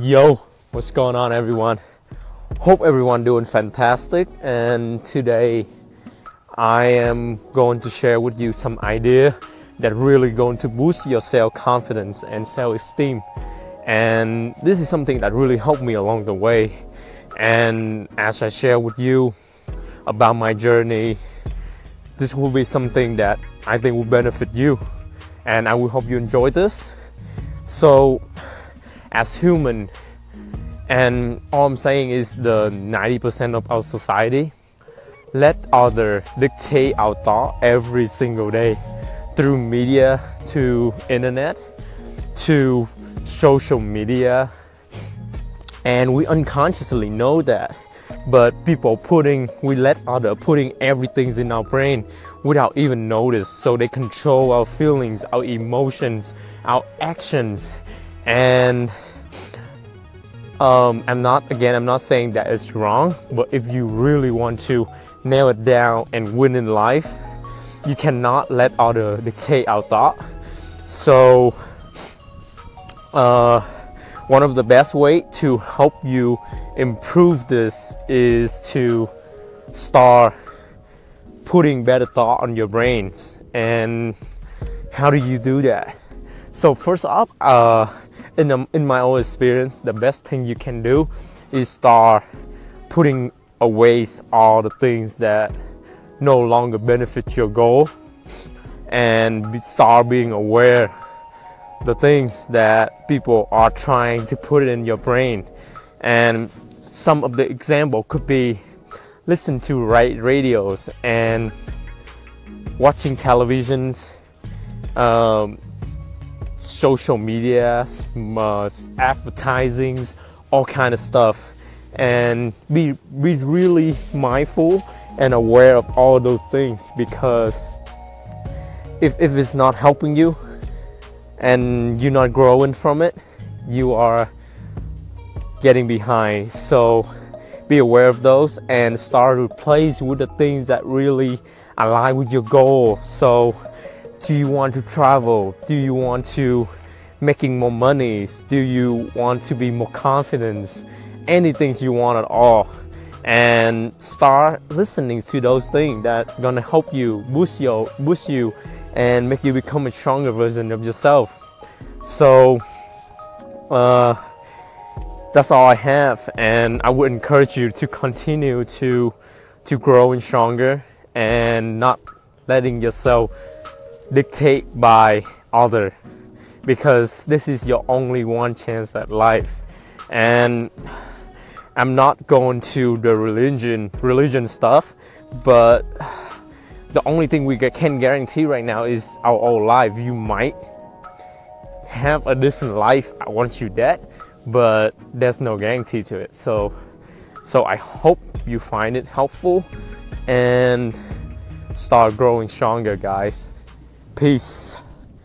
Yo, what's going on everyone? Hope everyone doing fantastic and today I am going to share with you some idea that really going to boost your self-confidence and self-esteem and this is something that really helped me along the way. And as I share with you about my journey this will be something that I think will benefit you and I will hope you enjoy this. So as human. And all I'm saying is the 90% of our society let other dictate our thought every single day through media to internet to social media. And we unconsciously know that but people putting we let other putting everything in our brain without even notice so they control our feelings our emotions our actions and um, I'm not again I'm not saying that it's wrong but if you really want to nail it down and win in life you cannot let other dictate our thought. So uh, one of the best way to help you improve this is to start putting better thought on your brains. And how do you do that? So first up uh, in, a, in my own experience the best thing you can do is start putting away all the things that no longer benefit your goal and start being aware the things that people are trying to put in your brain. And some of the example could be listen to right radios and watching televisions um, social media uh, advertisings all kind of stuff and be be really mindful and aware of all those things because if, if it's not helping you and you're not growing from it, you are getting behind. So be aware of those and start to replace with the things that really align with your goal. So do you want to travel? Do you want to making more money? Do you want to be more confident? Anything you want at all. And start listening to those things that gonna help you boost your boost you and make you become a stronger version of yourself. So uh, that's all I have, and I would encourage you to continue to to grow and stronger and not letting yourself dictate by other because this is your only one chance at life and I'm not going to the religion religion stuff but the only thing we can guarantee right now is our own life. You might have a different life once you're dead, but there's no guarantee to it. So, so I hope you find it helpful and start growing stronger, guys. Peace.